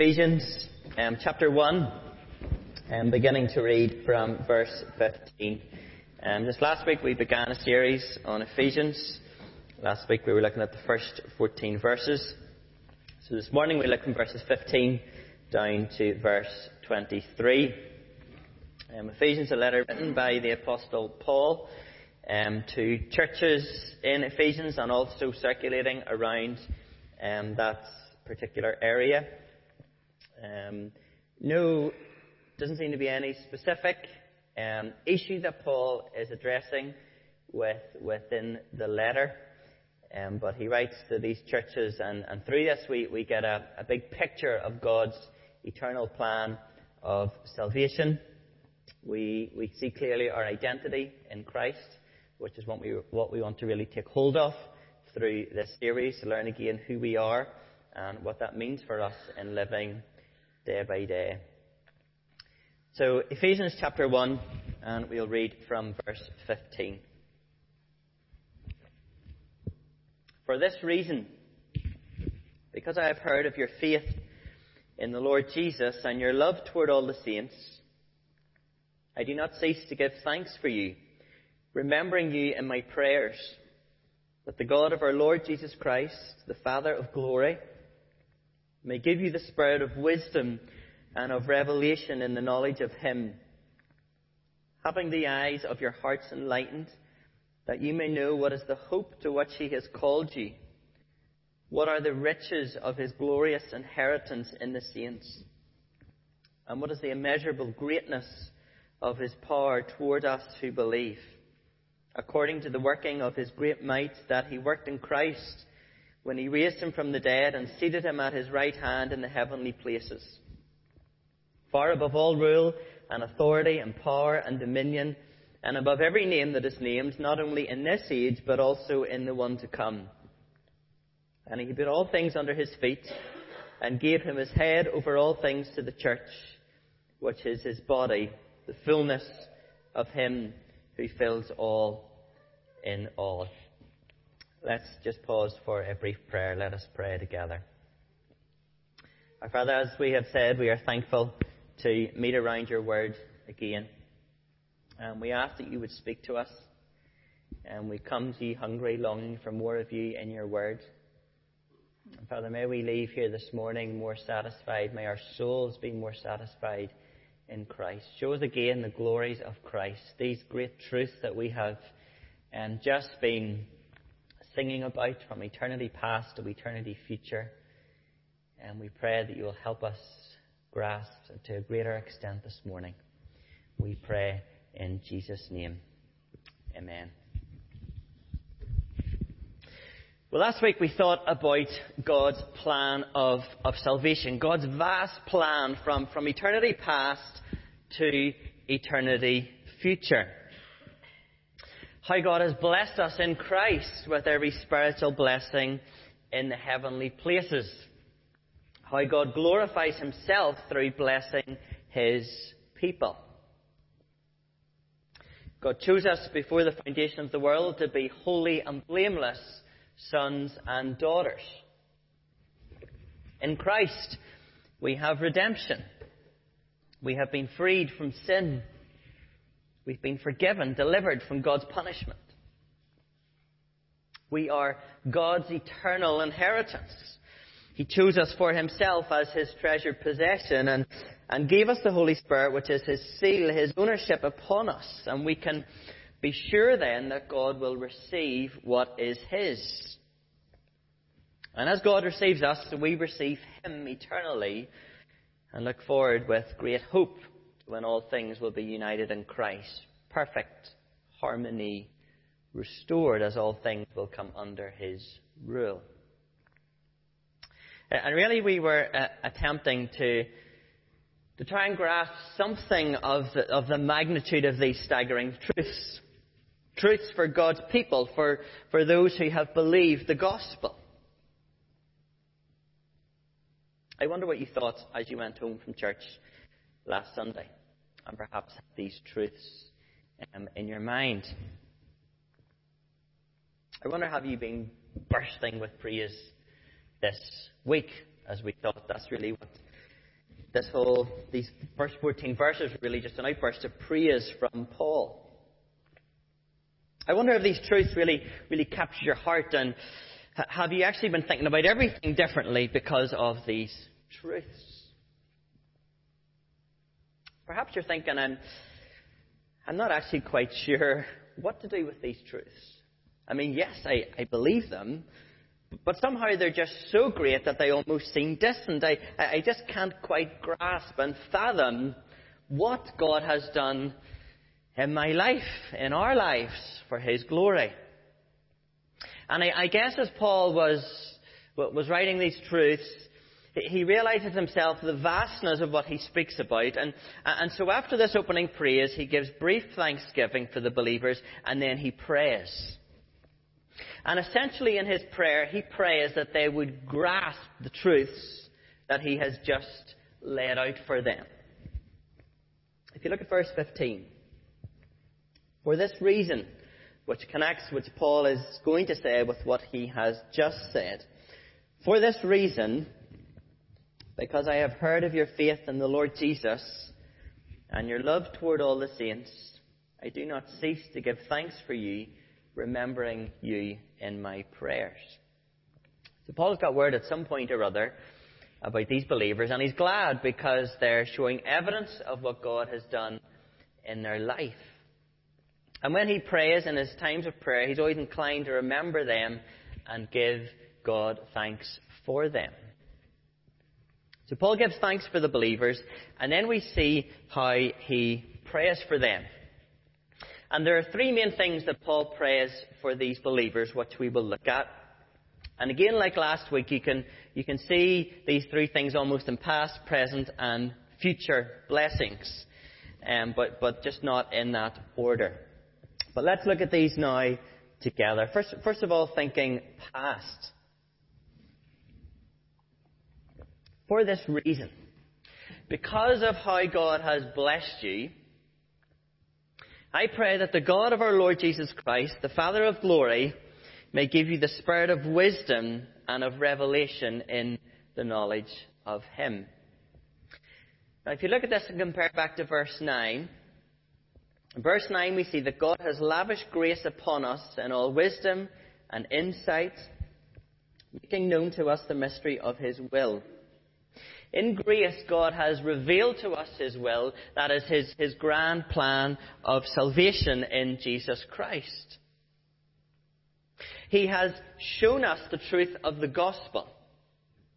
Ephesians um, chapter 1, um, beginning to read from verse 15. Um, just last week we began a series on Ephesians. Last week we were looking at the first 14 verses. So this morning we look from verses 15 down to verse 23. Um, Ephesians, a letter written by the Apostle Paul um, to churches in Ephesus and also circulating around um, that particular area. Um, no, doesn't seem to be any specific um, issue that Paul is addressing with, within the letter. Um, but he writes to these churches, and, and through this we, we get a, a big picture of God's eternal plan of salvation. We, we see clearly our identity in Christ, which is what we, what we want to really take hold of through this series, to learn again who we are and what that means for us in living day by day. So, Ephesians chapter 1, and we'll read from verse 15. For this reason, because I have heard of your faith in the Lord Jesus and your love toward all the saints, I do not cease to give thanks for you, remembering you in my prayers, that the God of our Lord Jesus Christ, the Father of glory, may give you the spirit of wisdom and of revelation in the knowledge of Him, having the eyes of your hearts enlightened, that you may know what is the hope to which He has called you, what are the riches of His glorious inheritance in the saints, and what is the immeasurable greatness of His power toward us who believe, according to the working of His great might that He worked in Christ when he raised him from the dead and seated him at his right hand in the heavenly places. Far above all rule and authority and power and dominion, and above every name that is named, not only in this age, but also in the one to come. And he put all things under his feet, and gave him his head over all things to the church, which is his body, the fullness of him who fills all in all. Let's just pause for a brief prayer. Let us pray together. Our Father, as we have said, we are thankful to meet around your word again. And we ask that you would speak to us. And we come to you hungry, longing for more of you in your word. And Father, may we leave here this morning more satisfied. May our souls be more satisfied in Christ. Show us again the glories of Christ, these great truths that we have um, just been singing about from eternity past to eternity future. And we pray that you will help us grasp to a greater extent this morning. We pray in Jesus' name. Amen. Well, last week we thought about God's plan of, of salvation, God's vast plan from, from eternity past to eternity future how God has blessed us in Christ with every spiritual blessing in the heavenly places. How God glorifies Himself through blessing His people. God chose us before the foundation of the world to be holy and blameless sons and daughters. In Christ, we have redemption. We have been freed from sin We've been forgiven, delivered from God's punishment. We are God's eternal inheritance. He chose us for himself as his treasured possession and, and gave us the Holy Spirit, which is his seal, his ownership upon us. And we can be sure then that God will receive what is his. And as God receives us, we receive him eternally and look forward with great hope when all things will be united in Christ. Perfect harmony restored as all things will come under his rule. And really, we were uh, attempting to, to try and grasp something of the, of the magnitude of these staggering truths. Truths for God's people, for, for those who have believed the gospel. I wonder what you thought as you went home from church last Sunday and perhaps these truths um, in your mind. I wonder, have you been bursting with praise this week? As we thought that's really what this whole, these first 14 verses really just an outburst of praise from Paul. I wonder if these truths really, really capture your heart and have you actually been thinking about everything differently because of these truths? Perhaps you're thinking, I'm, I'm not actually quite sure what to do with these truths. I mean, yes, I, I believe them, but somehow they're just so great that they almost seem distant. I, I just can't quite grasp and fathom what God has done in my life, in our lives, for His glory. And I, I guess as Paul was, was writing these truths, he realizes himself the vastness of what he speaks about. And, and so after this opening praise, he gives brief thanksgiving for the believers and then he prays. And essentially in his prayer, he prays that they would grasp the truths that he has just laid out for them. If you look at verse 15, for this reason, which connects what Paul is going to say with what he has just said. For this reason, because I have heard of your faith in the Lord Jesus and your love toward all the saints, I do not cease to give thanks for you, remembering you in my prayers. So Paul's got word at some point or other about these believers, and he's glad because they're showing evidence of what God has done in their life. And when he prays in his times of prayer, he's always inclined to remember them and give God thanks for them. So Paul gives thanks for the believers, and then we see how he prays for them. And there are three main things that Paul prays for these believers, which we will look at. And again, like last week, you can, you can see these three things almost in past, present, and future blessings, um, but, but just not in that order. But let's look at these now together. First, first of all, thinking past. For this reason, because of how God has blessed you, I pray that the God of our Lord Jesus Christ, the Father of glory, may give you the spirit of wisdom and of revelation in the knowledge of Him. Now, if you look at this and compare back to verse 9, in verse 9, we see that God has lavished grace upon us in all wisdom and insight, making known to us the mystery of His will. In grace, God has revealed to us His will, that is, His, His grand plan of salvation in Jesus Christ. He has shown us the truth of the gospel.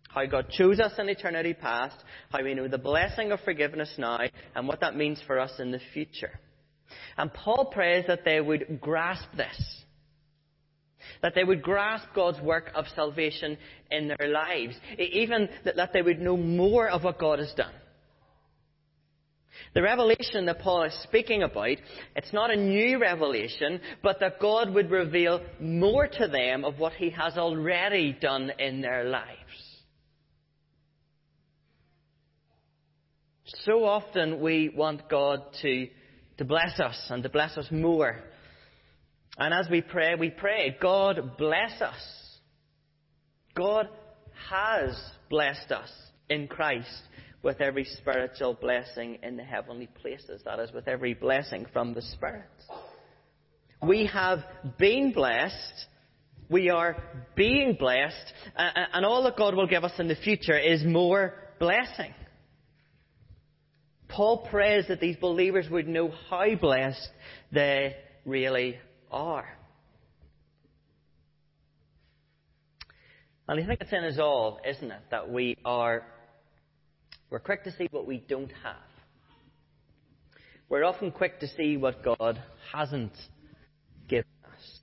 How God chose us in eternity past, how we know the blessing of forgiveness now, and what that means for us in the future. And Paul prays that they would grasp this. That they would grasp God's work of salvation in their lives. Even that they would know more of what God has done. The revelation that Paul is speaking about, it's not a new revelation, but that God would reveal more to them of what He has already done in their lives. So often we want God to to bless us and to bless us more. And as we pray, we pray, God bless us. God has blessed us in Christ with every spiritual blessing in the heavenly places. That is, with every blessing from the Spirit. We have been blessed. We are being blessed. And all that God will give us in the future is more blessing. Paul prays that these believers would know how blessed they really are. And I think it's in us all, isn't it, that we are we're quick to see what we don't have. We're often quick to see what God hasn't given us.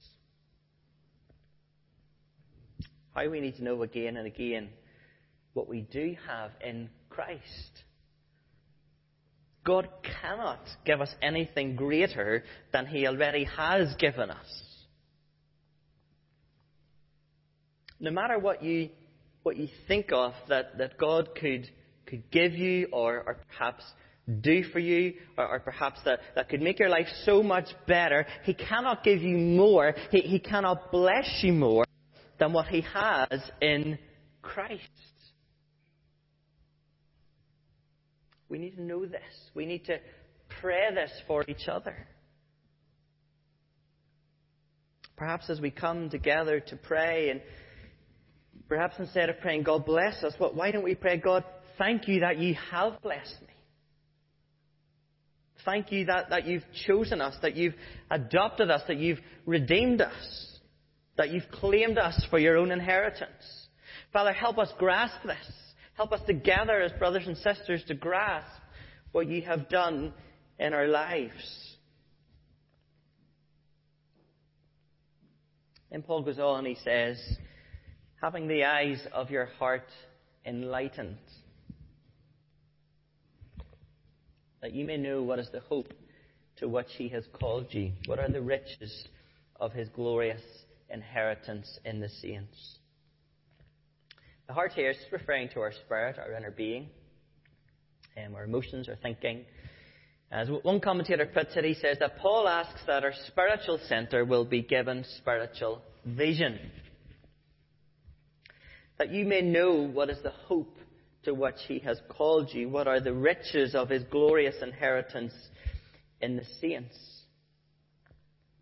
How we need to know again and again what we do have in Christ. God cannot give us anything greater than He already has given us. No matter what you, what you think of that, that God could, could give you or, or perhaps do for you, or, or, perhaps that, that could make your life so much better, He cannot give you more. He, he cannot bless you more than what He has in Christ. We need to know this. We need to pray this for each other. Perhaps as we come together to pray, and perhaps instead of praying, God bless us, why don't we pray, God, thank you that you have blessed me? Thank you that, that you've chosen us, that you've adopted us, that you've redeemed us, that you've claimed us for your own inheritance. Father, help us grasp this. Help us together as brothers and sisters to grasp what you have done in our lives. And Paul goes on, and he says, having the eyes of your heart enlightened that you may know what is the hope to which he has called you. What are the riches of his glorious inheritance in the saints? The heart here is referring to our spirit, our inner being, um, our emotions, our thinking. As one commentator puts it, he says that Paul asks that our spiritual centre will be given spiritual vision. That you may know what is the hope to which he has called you? What are the riches of his glorious inheritance in the saints?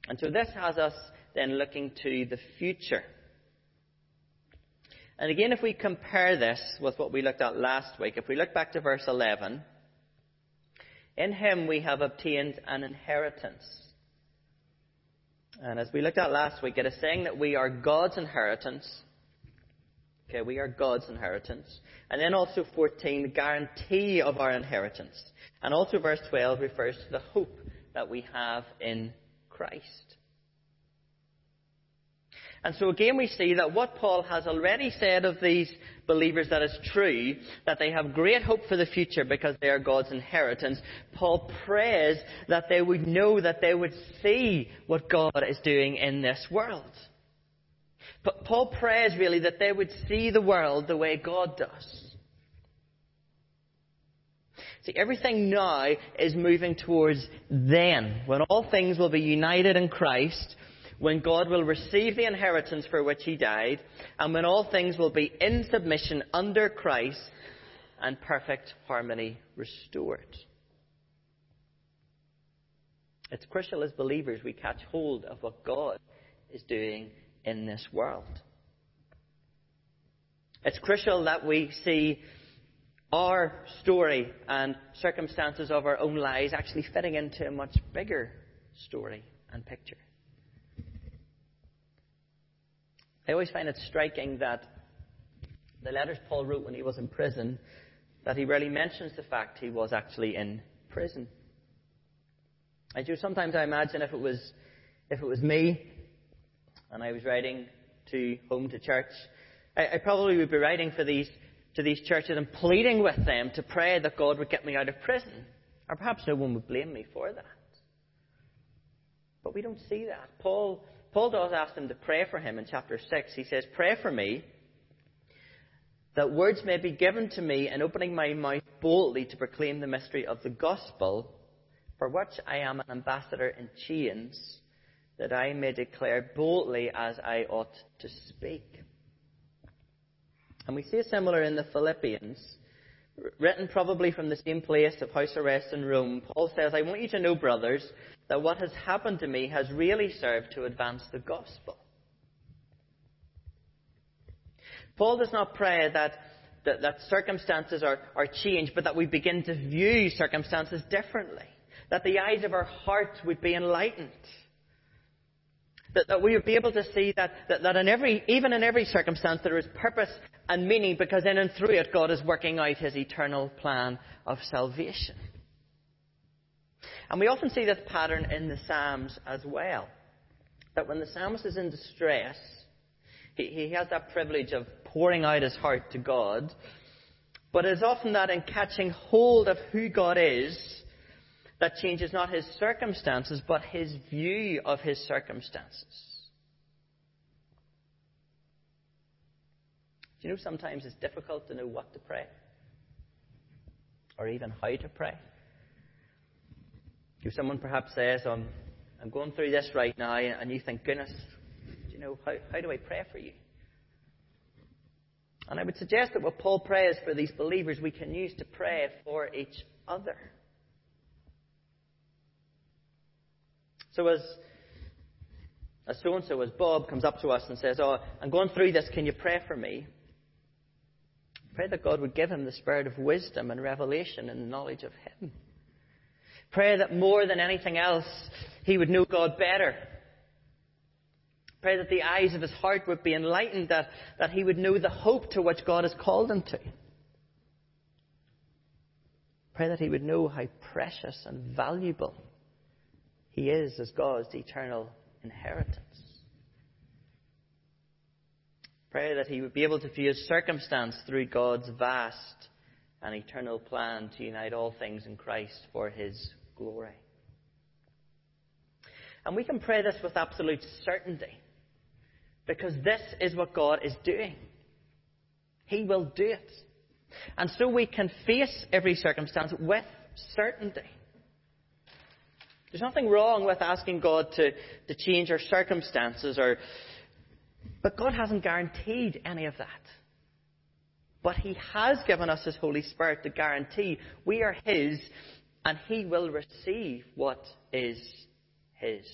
And so this has us then looking to the future. And again, if we compare this with what we looked at last week, if we look back to verse 11, in him we have obtained an inheritance. And as we looked at last week, it is saying that we are God's inheritance Okay, we are God's inheritance. And then also 14, the guarantee of our inheritance. And also verse 12 refers to the hope that we have in Christ. And so again we see that what Paul has already said of these believers that is true, that they have great hope for the future because they are God's inheritance. Paul prays that they would know that they would see what God is doing in this world. But Paul prays really that they would see the world the way God does. See, everything now is moving towards then, when all things will be united in Christ, when God will receive the inheritance for which he died, and when all things will be in submission under Christ and perfect harmony restored. It's crucial as believers we catch hold of what God is doing in this world. It's crucial that we see our story and circumstances of our own lives actually fitting into a much bigger story and picture. I always find it striking that the letters Paul wrote when he was in prison, that he rarely mentions the fact he was actually in prison. I do sometimes I imagine if it was if it was me and I was writing to home to church, I, I probably would be writing for these to these churches and pleading with them to pray that God would get me out of prison. Or perhaps no one would blame me for that. But we don't see that. Paul, Paul does ask them to pray for him in chapter 6. He says, Pray for me that words may be given to me in opening my mouth boldly to proclaim the mystery of the gospel, for which I am an ambassador in chains that I may declare boldly as I ought to speak. And we see it similar in the Philippians, written probably from the same place of house arrest in Rome. Paul says, I want you to know, brothers, that what has happened to me has really served to advance the gospel. Paul does not pray that, that, that circumstances are, are changed, but that we begin to view circumstances differently. That the eyes of our hearts would be enlightened that, we would be able to see that, that, that in every, even in every circumstance there is purpose and meaning because in and through it God is working out his eternal plan of salvation. And we often see this pattern in the Psalms as well. That when the psalmist is in distress, he, he has that privilege of pouring out his heart to God. But it is often that in catching hold of who God is, that changes not his circumstances, but his view of his circumstances. Do you know sometimes it's difficult to know what to pray? Or even how to pray? If someone perhaps says, I'm, I'm going through this right now, and you think, goodness, do you know, how, how do I pray for you? And I would suggest that what Paul prays for these believers, we can use to pray for each other. So as as so and so, as Bob comes up to us and says, Oh, I'm going through this, can you pray for me? Pray that God would give him the spirit of wisdom and revelation and knowledge of him. Pray that more than anything else, he would know God better. Pray that the eyes of his heart would be enlightened, that, that he would know the hope to which God has called him to. Pray that he would know how precious and valuable he is as God's eternal inheritance. Pray that he would be able to view his circumstance through God's vast and eternal plan to unite all things in Christ for his glory. And we can pray this with absolute certainty because this is what God is doing. He will do it. And so we can face every circumstance with certainty. There's nothing wrong with asking God to, to change our circumstances, or, but God hasn't guaranteed any of that. But He has given us His Holy Spirit to guarantee we are His and He will receive what is His.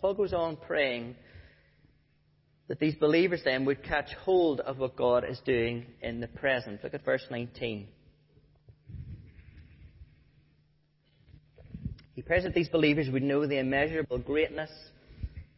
Paul goes on praying that these believers then would catch hold of what God is doing in the present. Look at verse 19. He prays that these believers would know the immeasurable greatness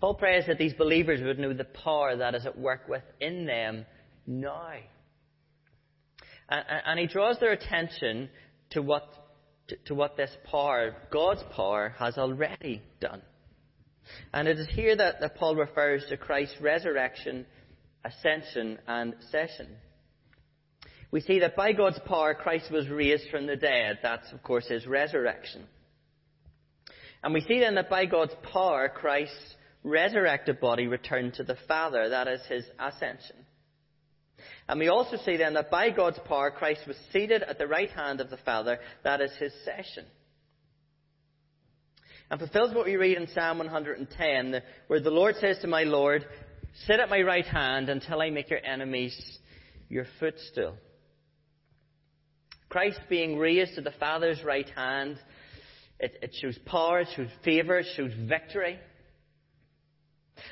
Paul prays that these believers would know the power that is at work within them now. And, he draws their attention to what, to, to what this power, God's power, has already done. And it is here that, that Paul refers to Christ's resurrection, ascension, and session. We see that by God's power, Christ was raised from the dead. That's, of course, his resurrection. And we see then that by God's power, Christ's resurrected body returned to the Father. That is his ascension. And we also see then that by God's power, Christ was seated at the right hand of the Father. That is his session. And fulfills what we read in Psalm 110, where the Lord says to my Lord, Sit at my right hand until I make your enemies your footstool. Christ being raised to the Father's right hand, it, it shows power, it shows favour, it shows victory.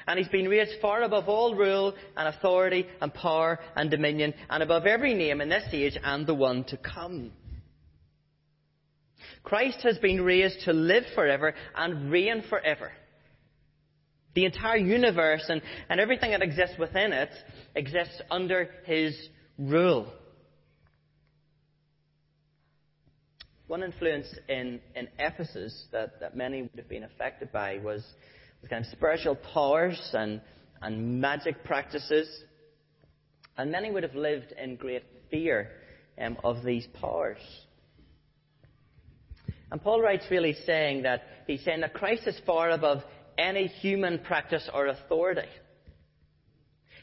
And he's been raised far above all rule and authority and power and dominion and above every name in this age and the one to come. Christ has been raised to live forever and reign forever. The entire universe and, and everything that exists within it exists under his rule. One influence in, in Ephesus that, that many would have been affected by was kind of spiritual powers and, and magic practices. And many would have lived in great fear um, of these powers. And Paul writes really saying that he's saying that Christ is far above any human practice or authority.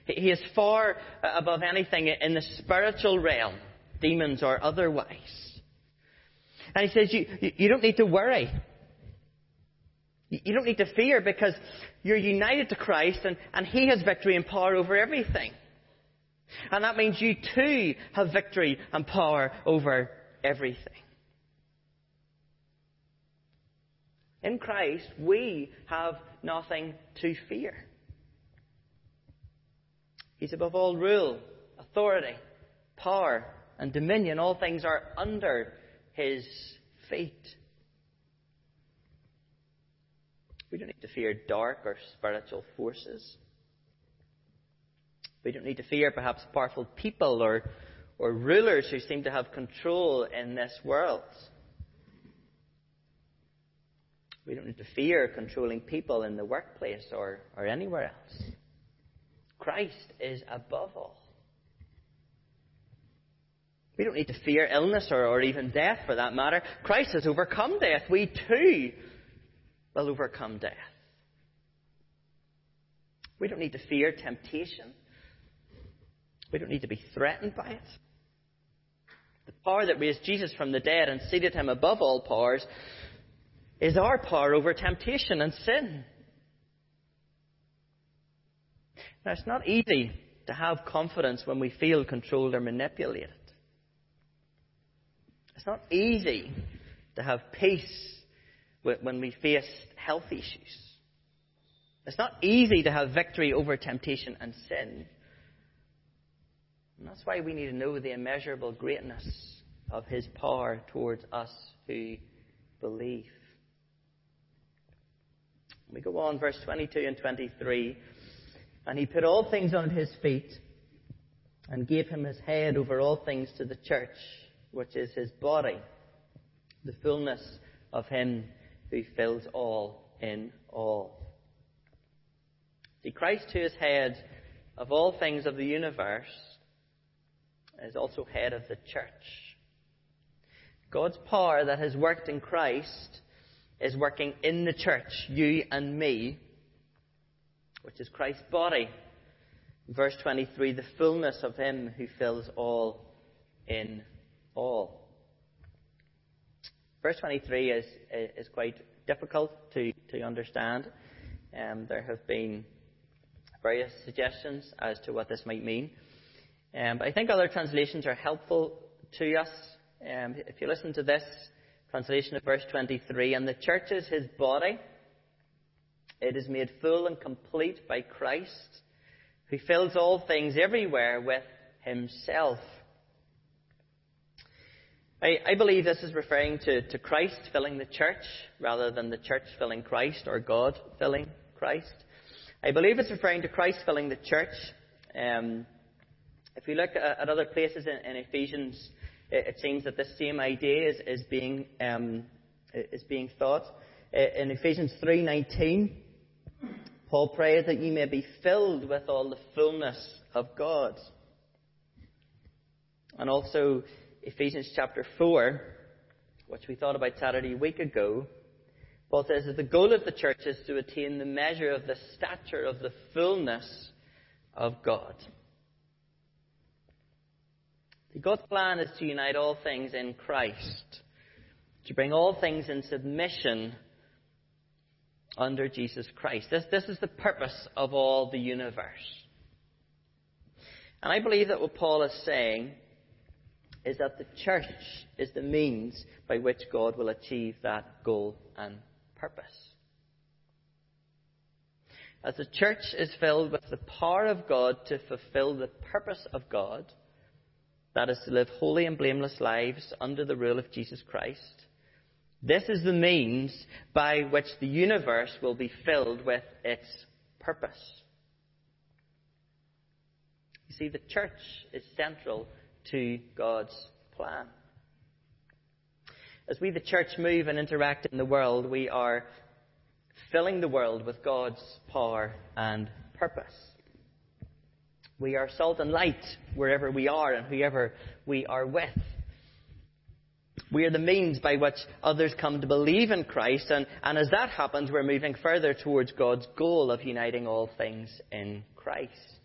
He is far above anything in the spiritual realm, demons or otherwise. And he says, you, you don't need to worry. You don't need to fear because you're united to Christ and, and He has victory and power over everything. And that means you too have victory and power over everything. In Christ, we have nothing to fear. He's above all rule, authority, power, and dominion. All things are under His feet. We don't need to fear dark or spiritual forces. We don't need to fear perhaps powerful people or, or rulers who seem to have control in this world. We don't need to fear controlling people in the workplace or, or anywhere else. Christ is above all. We don't need to fear illness or, or even death for that matter. Christ has overcome death. We too will overcome death. We don't need to fear temptation. We don't need to be threatened by it. The power that raised Jesus from the dead and seated him above all powers is our power over temptation and sin. Now, it's not easy to have confidence when we feel controlled or manipulated. It's not easy to have peace when we face health issues. It's not easy to have victory over temptation and sin. And that's why we need to know the immeasurable greatness of His power towards us who believe. We go on, verse 22 and 23. And he put all things on his feet and gave him his head over all things to the church, which is his body, the fullness of him who fills all in all. See, Christ, who is head of all things of the universe, is also head of the church. God's power that has worked in Christ is working in the church, you and me, which is Christ's body. Verse 23 the fullness of Him who fills all in all. Verse 23 is, is quite difficult to, to understand. Um, there have been various suggestions as to what this might mean. Um, but I think other translations are helpful to us. Um, if you listen to this translation of verse 23, and the church is his body, it is made full and complete by Christ, who fills all things everywhere with himself. I, I believe this is referring to, to Christ filling the church rather than the church filling Christ or God filling Christ. I believe it's referring to Christ filling the church. Um, if you look at, at other places in, in Ephesians, it, it, seems that this same idea is, is being um, is being thought. In Ephesians 3:19, Paul prays that you may be filled with all the fullness of God. And also Ephesians chapter 4, which we thought about Saturday a week ago, Paul says that the goal of the church is to attain the measure of the stature of the fullness of God. God's plan is to unite all things in Christ, to bring all things in submission under Jesus Christ. This, this is the purpose of all the universe. And I believe that what Paul is saying is that the church is the means by which God will achieve that goal and purpose. As the church is filled with the power of God to fulfill the purpose of God, that is to live holy and blameless lives under the rule of Jesus Christ, this is the means by which the universe will be filled with its purpose. You see, the church is central to God's plan. As we, the church, move and interact in the world, we are filling the world with God's power and purpose. We are salt and light wherever we are and whoever we are with. We are the means by which others come to believe in Christ, and, and as that happens, we're moving further towards God's goal of uniting all things in Christ.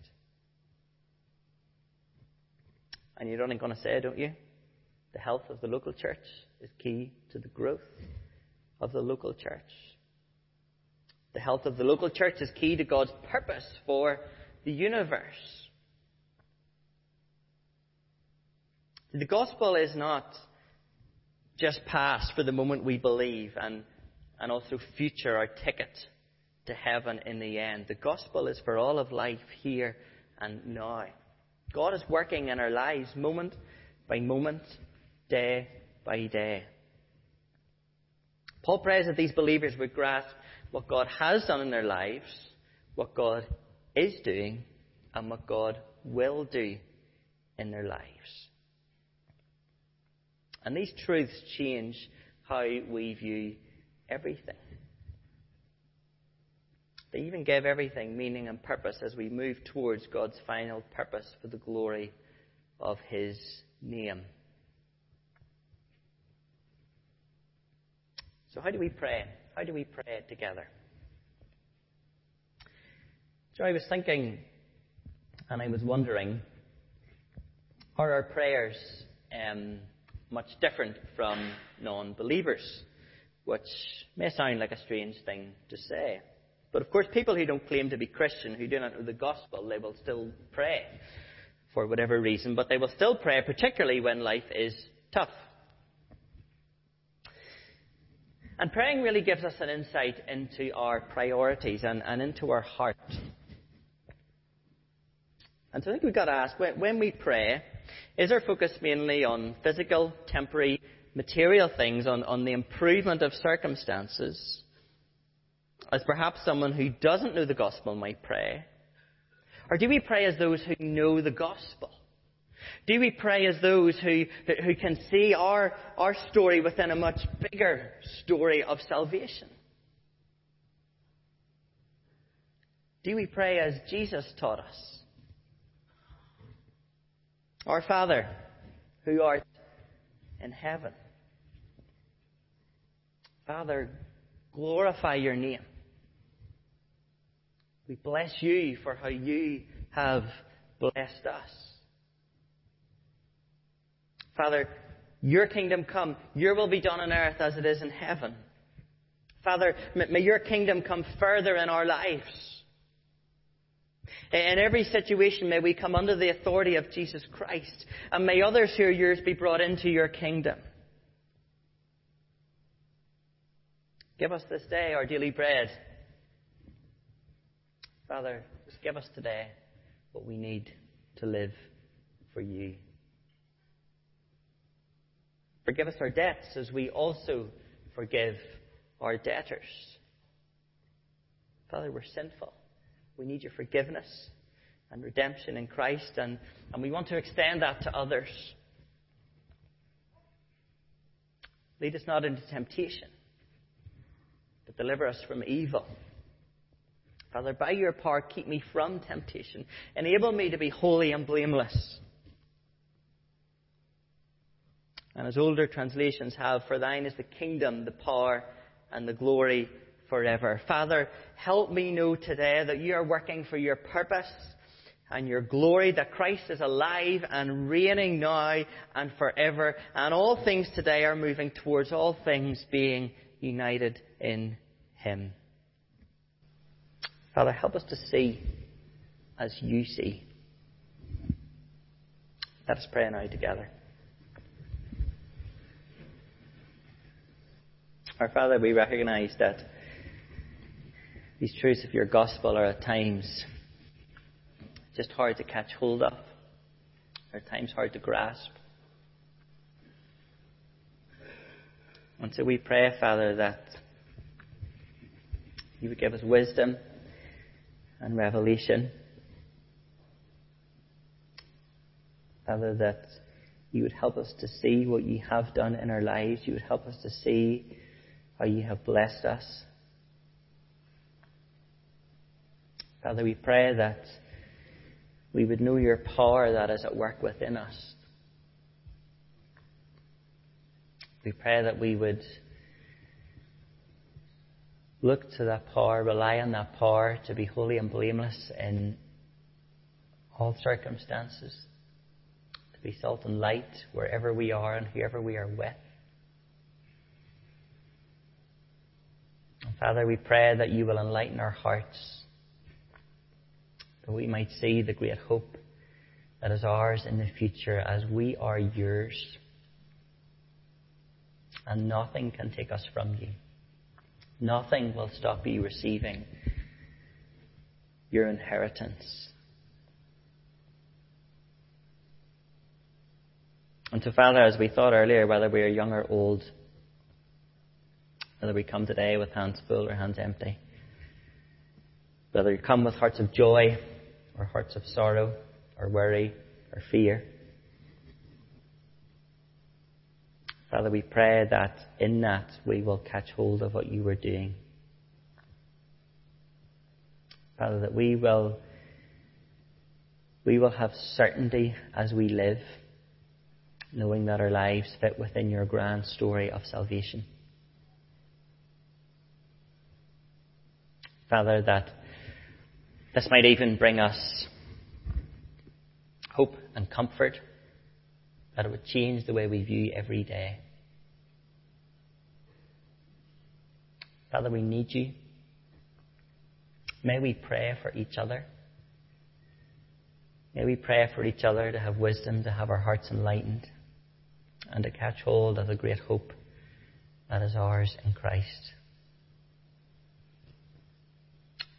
And you're only going to say, don't you? The health of the local church is key to the growth of the local church. The health of the local church is key to God's purpose for the universe. The gospel is not just past for the moment we believe and, and also future our ticket to heaven in the end. The gospel is for all of life here and now. God is working in our lives moment by moment, day by day. Paul prays that these believers would grasp what God has done in their lives, what God is doing, and what God will do in their lives. And these truths change how we view everything. They even give everything meaning and purpose as we move towards God's final purpose for the glory of His name. So, how do we pray? How do we pray together? So, I was thinking and I was wondering are our prayers um, much different from non believers? Which may sound like a strange thing to say. But of course, people who don't claim to be Christian, who do not know the gospel, they will still pray for whatever reason, but they will still pray, particularly when life is tough. And praying really gives us an insight into our priorities and, and into our heart. And so I think we've got to ask when, when we pray, is our focus mainly on physical, temporary, material things, on, on the improvement of circumstances? As perhaps someone who doesn't know the gospel might pray? Or do we pray as those who know the gospel? Do we pray as those who, who can see our, our story within a much bigger story of salvation? Do we pray as Jesus taught us? Our Father, who art in heaven. Father, glorify your name. We bless you for how you have blessed us. Father, your kingdom come, your will be done on earth as it is in heaven. Father, may your kingdom come further in our lives. In every situation, may we come under the authority of Jesus Christ, and may others who are yours be brought into your kingdom. Give us this day our daily bread. Father, just give us today what we need to live for you. Forgive us our debts as we also forgive our debtors. Father, we're sinful. We need your forgiveness and redemption in Christ, and, and we want to extend that to others. Lead us not into temptation, but deliver us from evil. Father, by your power, keep me from temptation. Enable me to be holy and blameless. And as older translations have, for thine is the kingdom, the power, and the glory forever. Father, help me know today that you are working for your purpose and your glory, that Christ is alive and reigning now and forever, and all things today are moving towards all things being united in Him. Father, help us to see as you see. Let us pray now together. Our Father, we recognize that these truths of your gospel are at times just hard to catch hold of, are at times hard to grasp. And so we pray, Father, that you would give us wisdom and revelation. Father, that you would help us to see what you have done in our lives. You would help us to see how you have blessed us. Father, we pray that we would know your power that is at work within us. We pray that we would look to that power, rely on that power to be holy and blameless in all circumstances, to be salt and light wherever we are and whoever we are with. And Father, we pray that you will enlighten our hearts, that we might see the great hope that is ours in the future as we are yours, and nothing can take us from you. Nothing will stop you receiving your inheritance. And so, Father, as we thought earlier, whether we are young or old, whether we come today with hands full or hands empty, whether you come with hearts of joy or hearts of sorrow or worry or fear, Father, we pray that in that we will catch hold of what you are doing. Father, that we will, we will have certainty as we live, knowing that our lives fit within your grand story of salvation. Father, that this might even bring us hope and comfort, that it would change the way we view every day. Father, we need you. May we pray for each other. May we pray for each other to have wisdom, to have our hearts enlightened, and to catch hold of the great hope that is ours in Christ.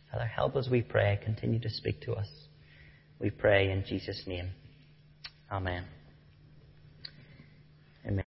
Father, help us, we pray. Continue to speak to us. We pray in Jesus' name. Amen.